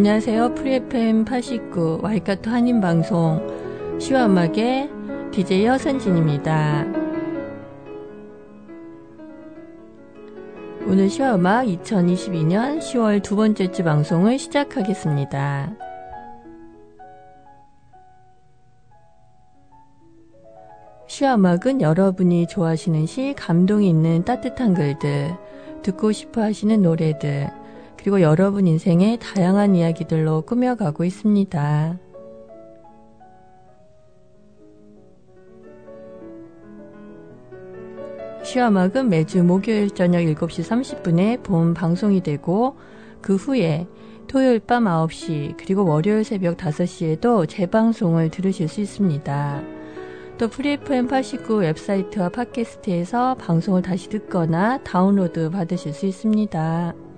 안녕하세요. 프리FM 89 와이카토 한인방송 시와 음악의 DJ 허선진입니다. 오늘 시와 음악 2022년 10월 두 번째 주 방송을 시작하겠습니다. 시와 음악은 여러분이 좋아하시는 시, 감동이 있는 따뜻한 글들, 듣고 싶어 하시는 노래들, 그리고 여러분 인생의 다양한 이야기들로 꾸며가고 있습니다. 시화막은 매주 목요일 저녁 7시 30분에 본 방송이 되고 그 후에 토요일 밤 9시 그리고 월요일 새벽 5시에도 재방송을 들으실 수 있습니다. 또 Free FM 89 웹사이트와 팟캐스트에서 방송을 다시 듣거나 다운로드 받으실 수 있습니다.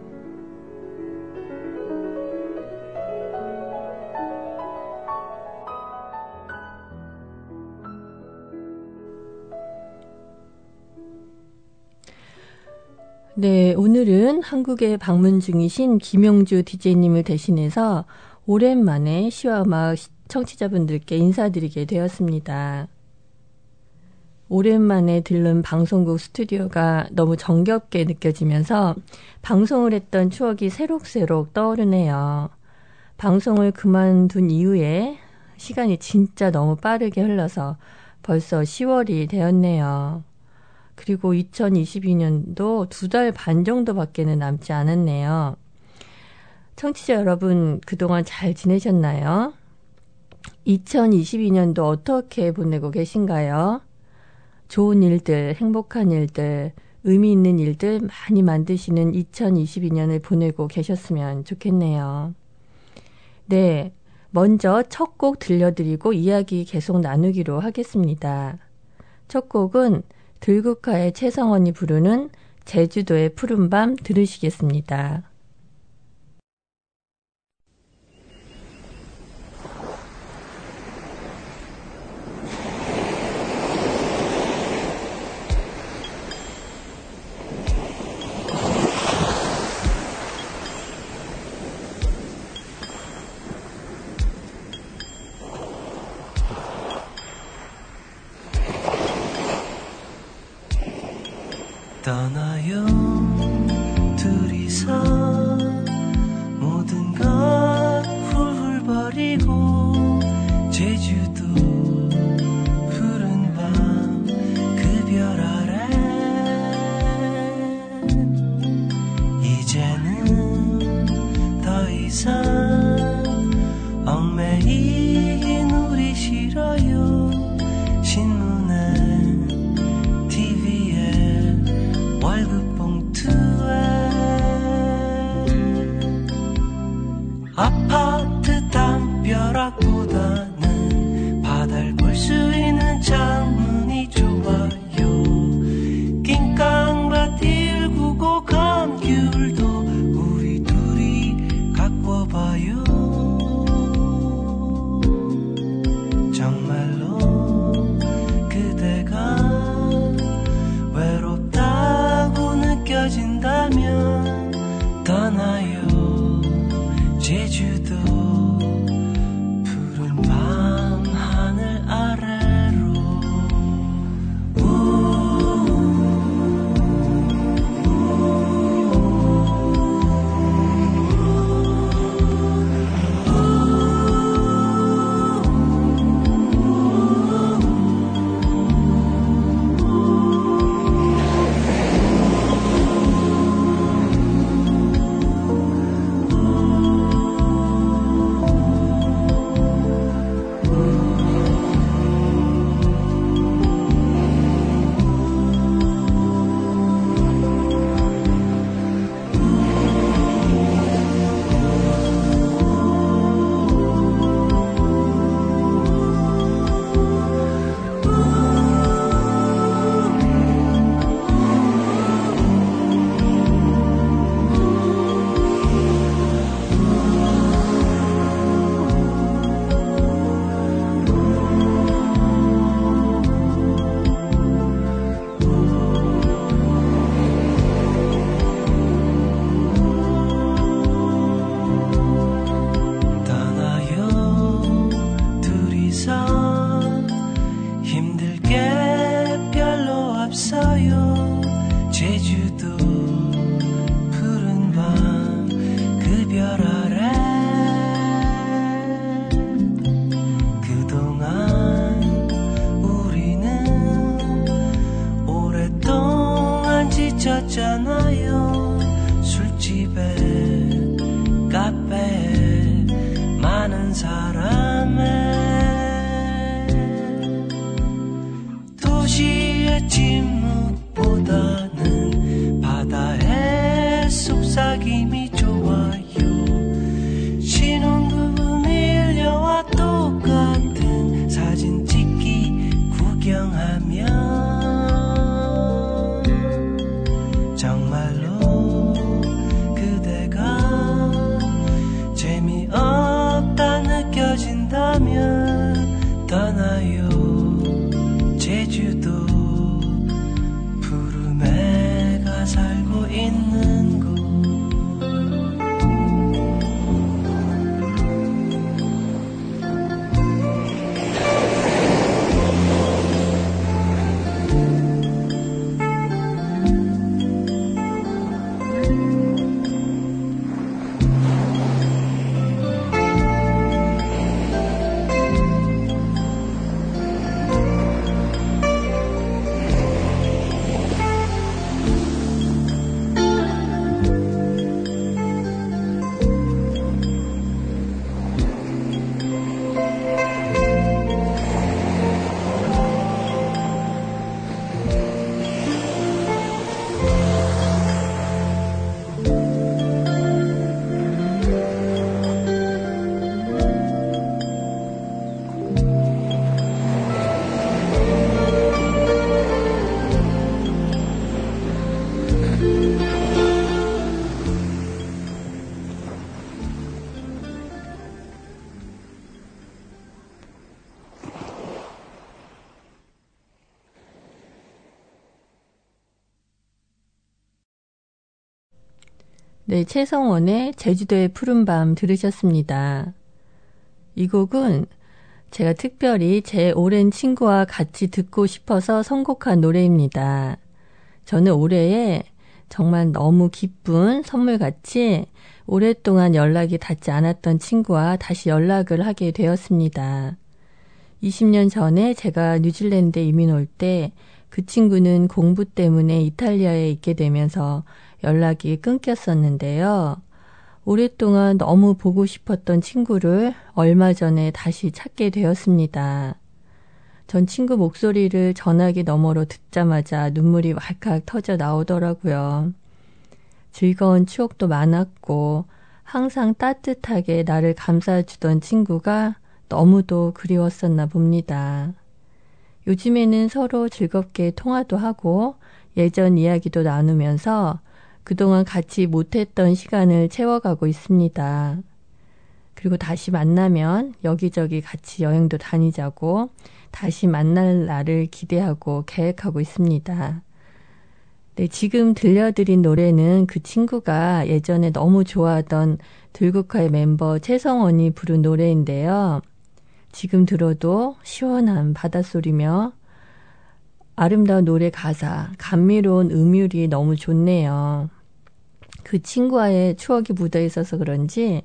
네, 오늘은 한국에 방문 중이신 김영주 DJ님을 대신해서 오랜만에 시와 음악 청취자분들께 인사드리게 되었습니다. 오랜만에 들른 방송국 스튜디오가 너무 정겹게 느껴지면서 방송을 했던 추억이 새록새록 떠오르네요. 방송을 그만둔 이후에 시간이 진짜 너무 빠르게 흘러서 벌써 10월이 되었네요. 그리고 2022년도 두 달 반 정도밖에는 남지 않았네요. 청취자 여러분, 그동안 잘 지내셨나요? 2022년도 어떻게 보내고 계신가요? 좋은 일들, 행복한 일들, 의미 있는 일들 많이 만드시는 2022년을 보내고 계셨으면 좋겠네요. 네. 먼저 첫 곡 들려드리고 이야기 계속 나누기로 하겠습니다. 첫 곡은 들국화의 최성원이 부르는 제주도의 푸른밤 들으시겠습니다. 긴 우리 싫어요 Sagimi 네, 최성원의 제주도의 푸른 밤 들으셨습니다. 이 곡은 제가 특별히 제 오랜 친구와 같이 듣고 싶어서 선곡한 노래입니다. 저는 올해에 정말 너무 기쁜 선물같이 오랫동안 연락이 닿지 않았던 친구와 다시 연락을 하게 되었습니다. 20년 전에 제가 뉴질랜드에 이민 올 때 그 친구는 공부 때문에 이탈리아에 있게 되면서 연락이 끊겼었는데요. 오랫동안 너무 보고 싶었던 친구를 얼마 전에 다시 찾게 되었습니다. 전 친구 목소리를 전화기 너머로 듣자마자 눈물이 왈칵 터져 나오더라고요. 즐거운 추억도 많았고 항상 따뜻하게 나를 감싸주던 친구가 너무도 그리웠었나 봅니다. 요즘에는 서로 즐겁게 통화도 하고 예전 이야기도 나누면서 그동안 같이 못했던 시간을 채워가고 있습니다. 그리고 다시 만나면 여기저기 같이 여행도 다니자고 다시 만날 날을 기대하고 계획하고 있습니다. 네, 지금 들려드린 노래는 그 친구가 예전에 너무 좋아하던 들국화의 멤버 최성원이 부른 노래인데요. 지금 들어도 시원한 바닷소리며 아름다운 노래 가사, 감미로운 음율이 너무 좋네요. 그 친구와의 추억이 묻어 있어서 그런지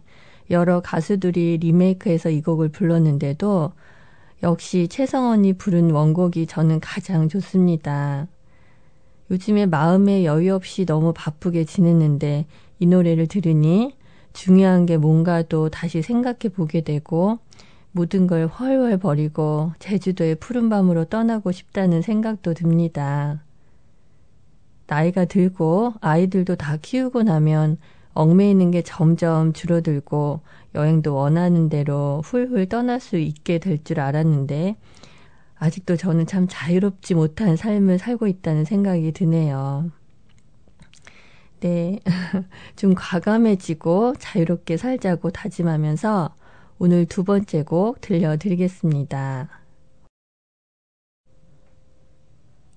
여러 가수들이 리메이크해서 이 곡을 불렀는데도 역시 최성원이 부른 원곡이 저는 가장 좋습니다. 요즘에 마음에 여유 없이 너무 바쁘게 지냈는데 이 노래를 들으니 중요한 게 뭔가도 다시 생각해 보게 되고 모든 걸 훨훨 버리고 제주도의 푸른 밤으로 떠나고 싶다는 생각도 듭니다. 나이가 들고 아이들도 다 키우고 나면 얽매이는 게 점점 줄어들고 여행도 원하는 대로 훌훌 떠날 수 있게 될 줄 알았는데 아직도 저는 참 자유롭지 못한 삶을 살고 있다는 생각이 드네요. 네. 좀 과감해지고 자유롭게 살자고 다짐하면서 오늘 두 번째 곡 들려드리겠습니다.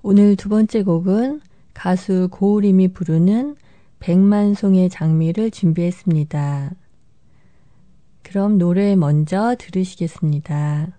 오늘 두 번째 곡은 가수 고우림이 부르는 백만송의 장미를 준비했습니다. 그럼 노래 먼저 들으시겠습니다.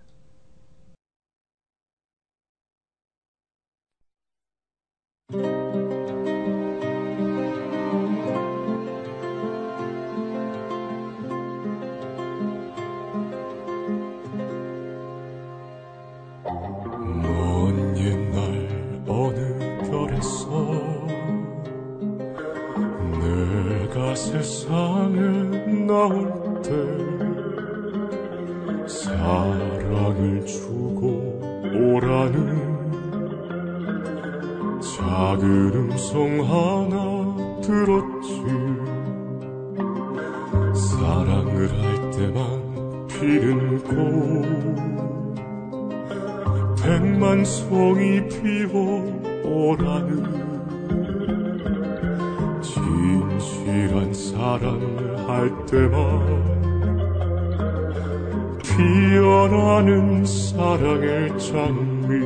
피어나는 사랑의 장미.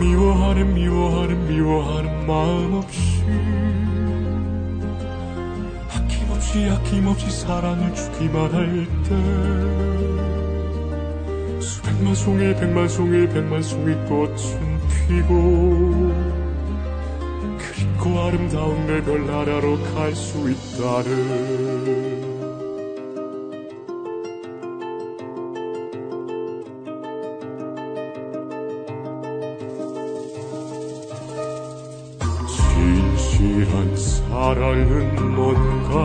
미워하는 미워하는 미워하는 마음 없이 아낌없이 아낌없이 사랑을 주기만 할 때 수백만 송이 백만 송이 백만 송이 꽃은 피고 그리고 아름다운 내 별나라로 갈 수 있다는 사랑은 뭔가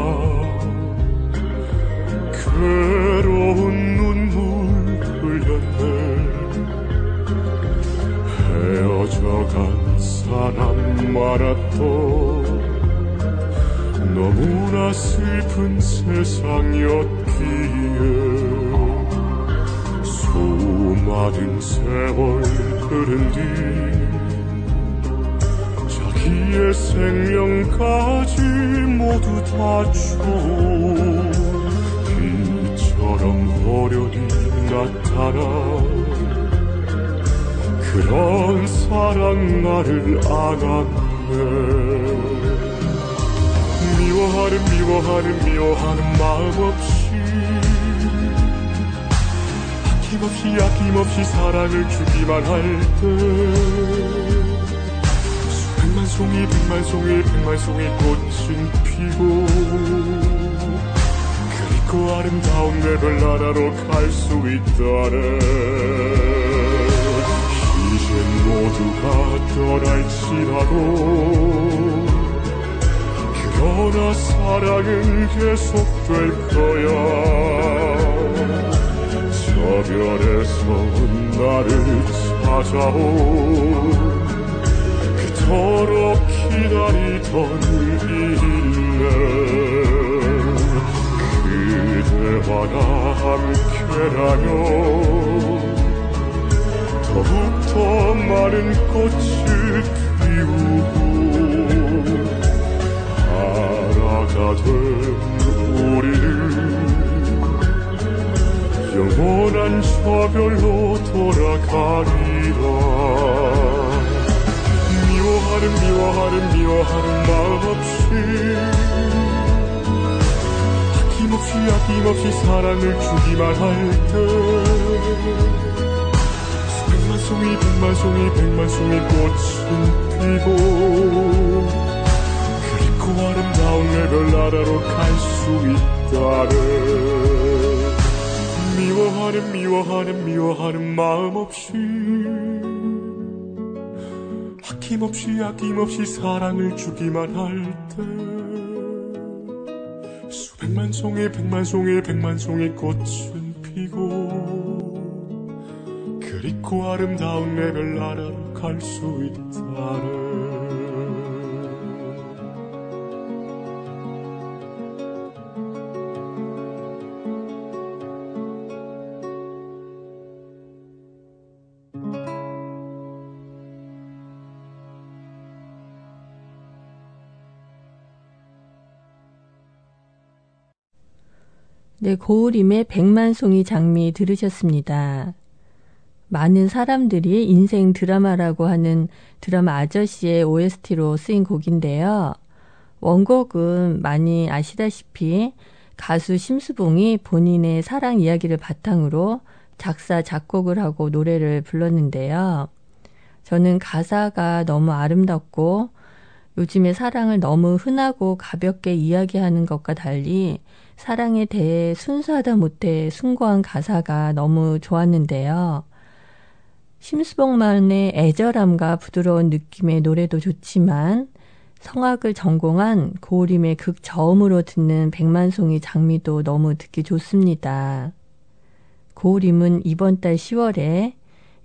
괴로운 눈물 흘렸네. 헤어져간 사람 많았던 너무나 슬픈 세상이었기에 수많은 세월 흐른 뒤자 기의 생명까지 모두 다줘 비처럼 호련히 나타나 그런 사랑 나를 안았네. 미워하는 미워하는 미워하는 마음 없이 아낌없이 아낌없이 사랑을 주기만 할때 백만 송이 백만 송이 백만 송이 꽃은 피고. 그리고 아름다운 내 별 나라로 갈 수 있다네. 이젠 모두가 떠날지라도 그러나 사랑은 계속될 거야. 저 별에서 나를 찾아온 그토록 기다리던 일래 그대와 나 함께라면 더욱더 많은 꽃을 피우고 하나가 된 우리는 영원한 저 별로 돌아가리 미워하는 미워하는 미워하는 마음 없이. 아낌없이 아낌없이 사랑을 주기만 할때 수백만 송이 백만 송이 백만 송이 꽃은 피고. 그리고 아름다운 내 별 나라로 갈 수 있다네 미워하는 미워하는 미워하는 마음 없이 아낌없이 아낌없이 사랑을 주기만 할 때. 수백만 송이 백만 송이 백만 송이 꽃은 피고 그리고 아름다운 내 별나라로 갈 수 있다네 네, 고우림의 백만송이 장미 들으셨습니다. 많은 사람들이 인생 드라마라고 하는 드라마 아저씨의 OST로 쓰인 곡인데요. 원곡은 많이 아시다시피 가수 심수봉이 본인의 사랑 이야기를 바탕으로 작사, 작곡을 하고 노래를 불렀는데요. 저는 가사가 너무 아름답고 요즘의 사랑을 너무 흔하고 가볍게 이야기하는 것과 달리 사랑에 대해 순수하다 못해 숭고한 가사가 너무 좋았는데요. 심수봉만의 애절함과 부드러운 느낌의 노래도 좋지만 성악을 전공한 고우림의 극저음으로 듣는 백만송이 장미도 너무 듣기 좋습니다. 고우림은 이번 달 10월에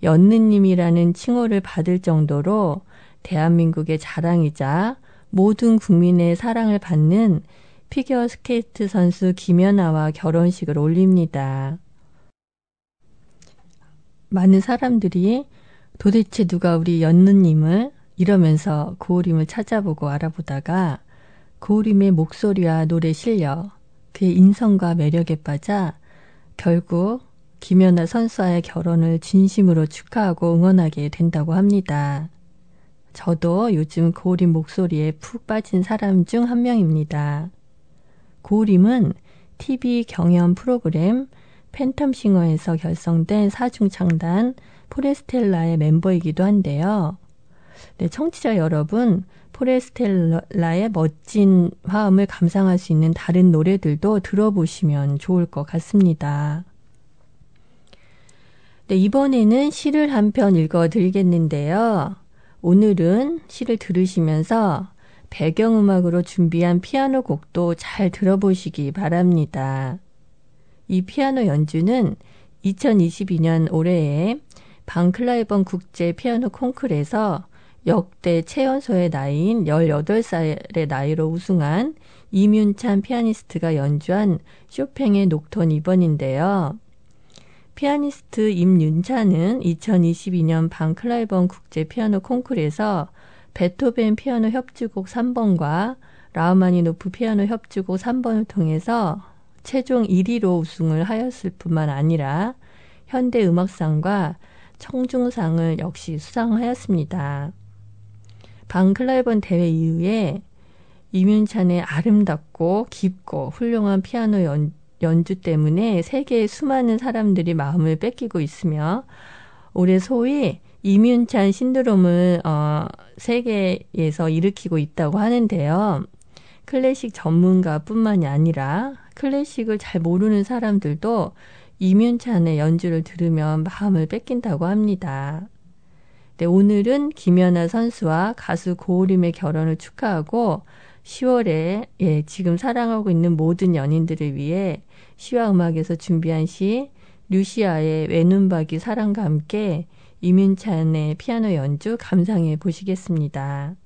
연느님이라는 칭호를 받을 정도로 대한민국의 자랑이자 모든 국민의 사랑을 받는 피겨 스케이트 선수 김연아와 결혼식을 올립니다. 많은 사람들이 도대체 누가 우리 연느님을 이러면서 고우림을 찾아보고 알아보다가 고우림의 목소리와 노래 실력, 그의 인성과 매력에 빠져 결국 김연아 선수와의 결혼을 진심으로 축하하고 응원하게 된다고 합니다. 저도 요즘 고우림 목소리에 푹 빠진 사람 중 한 명입니다. 고우림은 TV 경연 프로그램 팬텀싱어에서 결성된 사중창단 포레스텔라의 멤버이기도 한데요. 네, 청취자 여러분, 포레스텔라의 멋진 화음을 감상할 수 있는 다른 노래들도 들어보시면 좋을 것 같습니다. 네, 이번에는 시를 한 편 읽어 드리겠는데요. 오늘은 시를 들으시면서 배경음악으로 준비한 피아노 곡도 잘 들어보시기 바랍니다. 이 피아노 연주는 2022년 올해에 방클라이번 국제 피아노 콩쿨에서 역대 최연소의 나이인 18살의 나이로 우승한 이윤찬 피아니스트가 연주한 쇼팽의 녹턴 2번인데요. 피아니스트 임윤찬은 2022년 방클라이번 국제 피아노 콩쿨에서 베토벤 피아노 협주곡 3번과 라우마니노프 피아노 협주곡 3번을 통해서 최종 1위로 우승을 하였을 뿐만 아니라 현대 음악상과 청중상을 역시 수상하였습니다. 방클라이번 대회 이후에 이윤찬의 아름답고 깊고 훌륭한 피아노 연, 연주 때문에 세계의 수많은 사람들이 마음을 뺏기고 있으며 올해 소위 이윤찬 신드롬을 어, 세계에서 일으키고 있다고 하는데요. 클래식 전문가뿐만이 아니라 클래식을 잘 모르는 사람들도 이윤찬의 연주를 들으면 마음을 뺏긴다고 합니다. 네, 오늘은 김연아 선수와 가수 고우림의 결혼을 축하하고 10월에 예, 지금 사랑하고 있는 모든 연인들을 위해 시와 음악에서 준비한 시 류시아의 외눈박이 사랑과 함께 이민찬의 피아노 연주 감상해 보시겠습니다.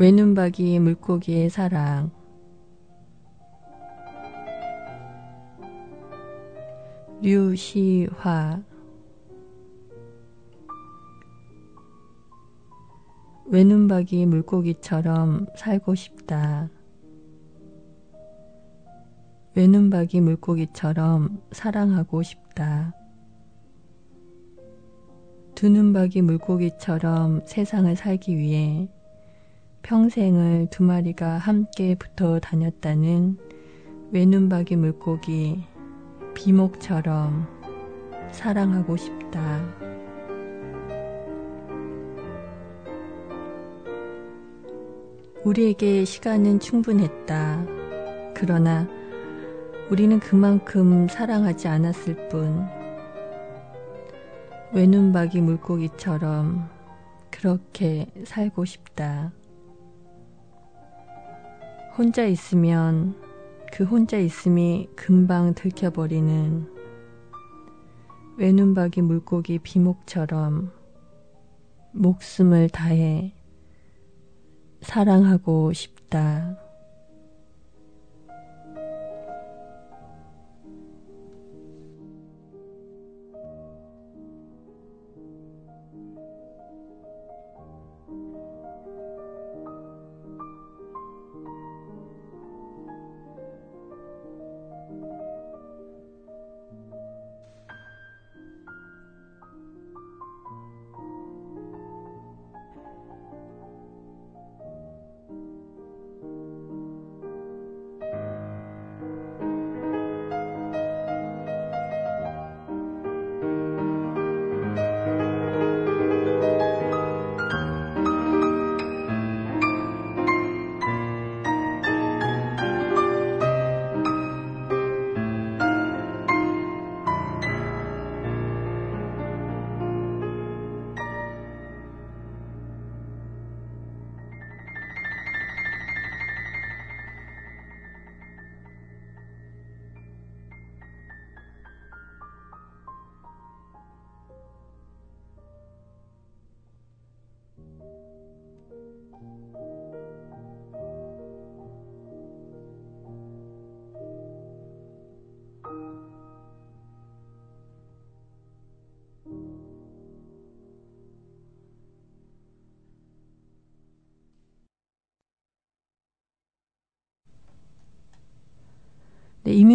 외눈박이 물고기의 사랑 류시화 외눈박이 물고기처럼 살고 싶다. 외눈박이 물고기처럼 사랑하고 싶다. 두 눈박이 물고기처럼 세상을 살기 위해 평생을 두 마리가 함께 붙어 다녔다는 외눈박이 물고기 비목처럼 사랑하고 싶다. 우리에게 시간은 충분했다. 그러나 우리는 그만큼 사랑하지 않았을 뿐. 외눈박이 물고기처럼 그렇게 살고 싶다. 혼자 있으면 그 혼자 있음이 금방 들켜버리는 외눈박이 물고기 비목처럼 목숨을 다해 사랑하고 싶다.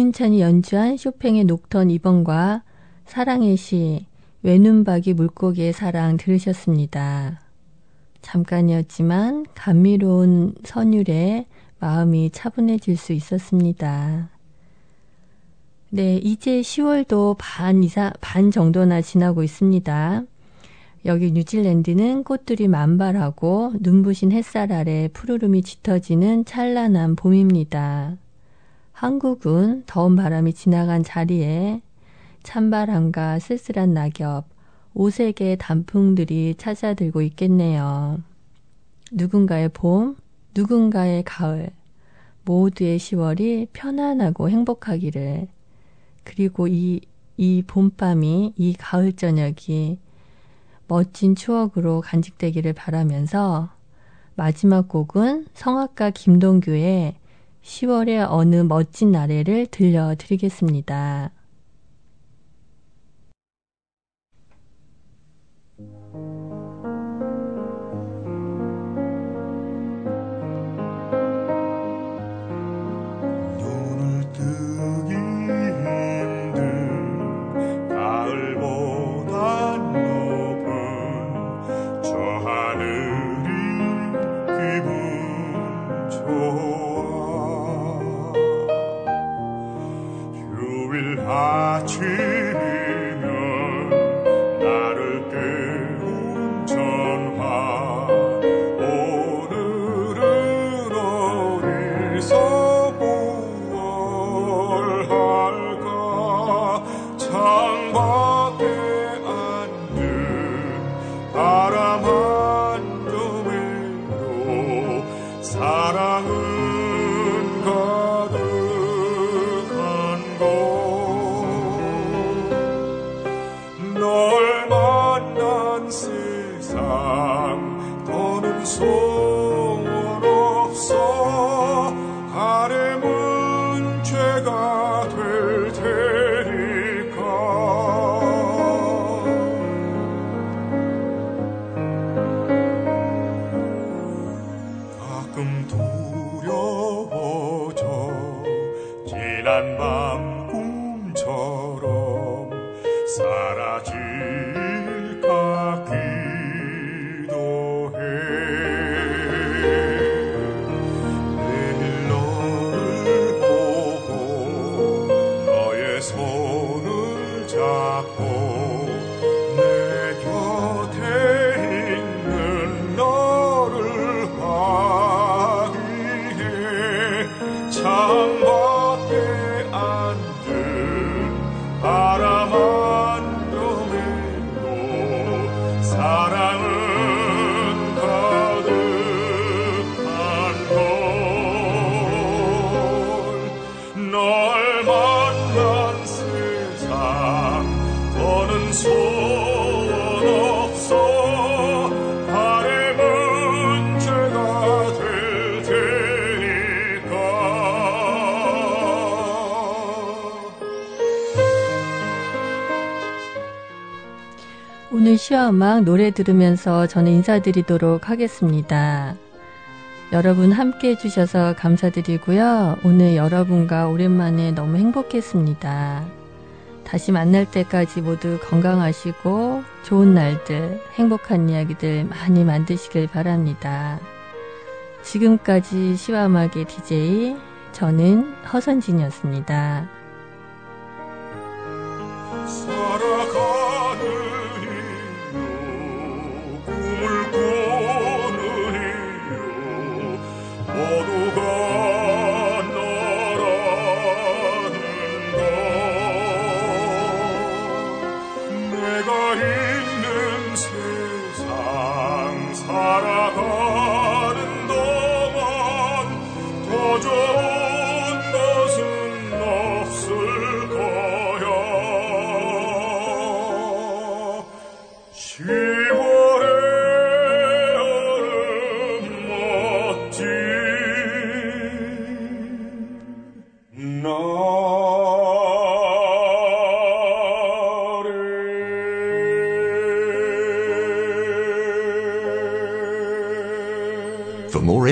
네, 이문찬이 연주한 쇼팽의 녹턴 2번과 사랑의 시 외눈박이 물고기의 사랑 들으셨습니다. 잠깐이었지만 감미로운 선율에 마음이 차분해질 수 있었습니다. 네, 이제 10월도 반 이상, 반 정도나 지나고 있습니다. 여기 뉴질랜드는 꽃들이 만발하고 눈부신 햇살 아래 푸르름이 짙어지는 찬란한 봄입니다. 한국은 더운 바람이 지나간 자리에 찬바람과 쓸쓸한 낙엽, 오색의 단풍들이 찾아들고 있겠네요. 누군가의 봄, 누군가의 가을, 모두의 10월이 편안하고 행복하기를. 그리고 이, 이 봄밤이, 이 가을 저녁이 멋진 추억으로 간직되기를 바라면서 마지막 곡은 성악가 김동규의 10월의 어느 멋진 나래를 들려드리겠습니다. pensar a ti. 시와 음악 노래 들으면서 저는 인사드리도록 하겠습니다. 여러분 함께 해주셔서 감사드리고요. 오늘 여러분과 오랜만에 너무 행복했습니다. 다시 만날 때까지 모두 건강하시고 좋은 날들, 행복한 이야기들 많이 만드시길 바랍니다. 지금까지 시와 음악의 DJ 저는 허선진이었습니다. 내가 있는 세상 살아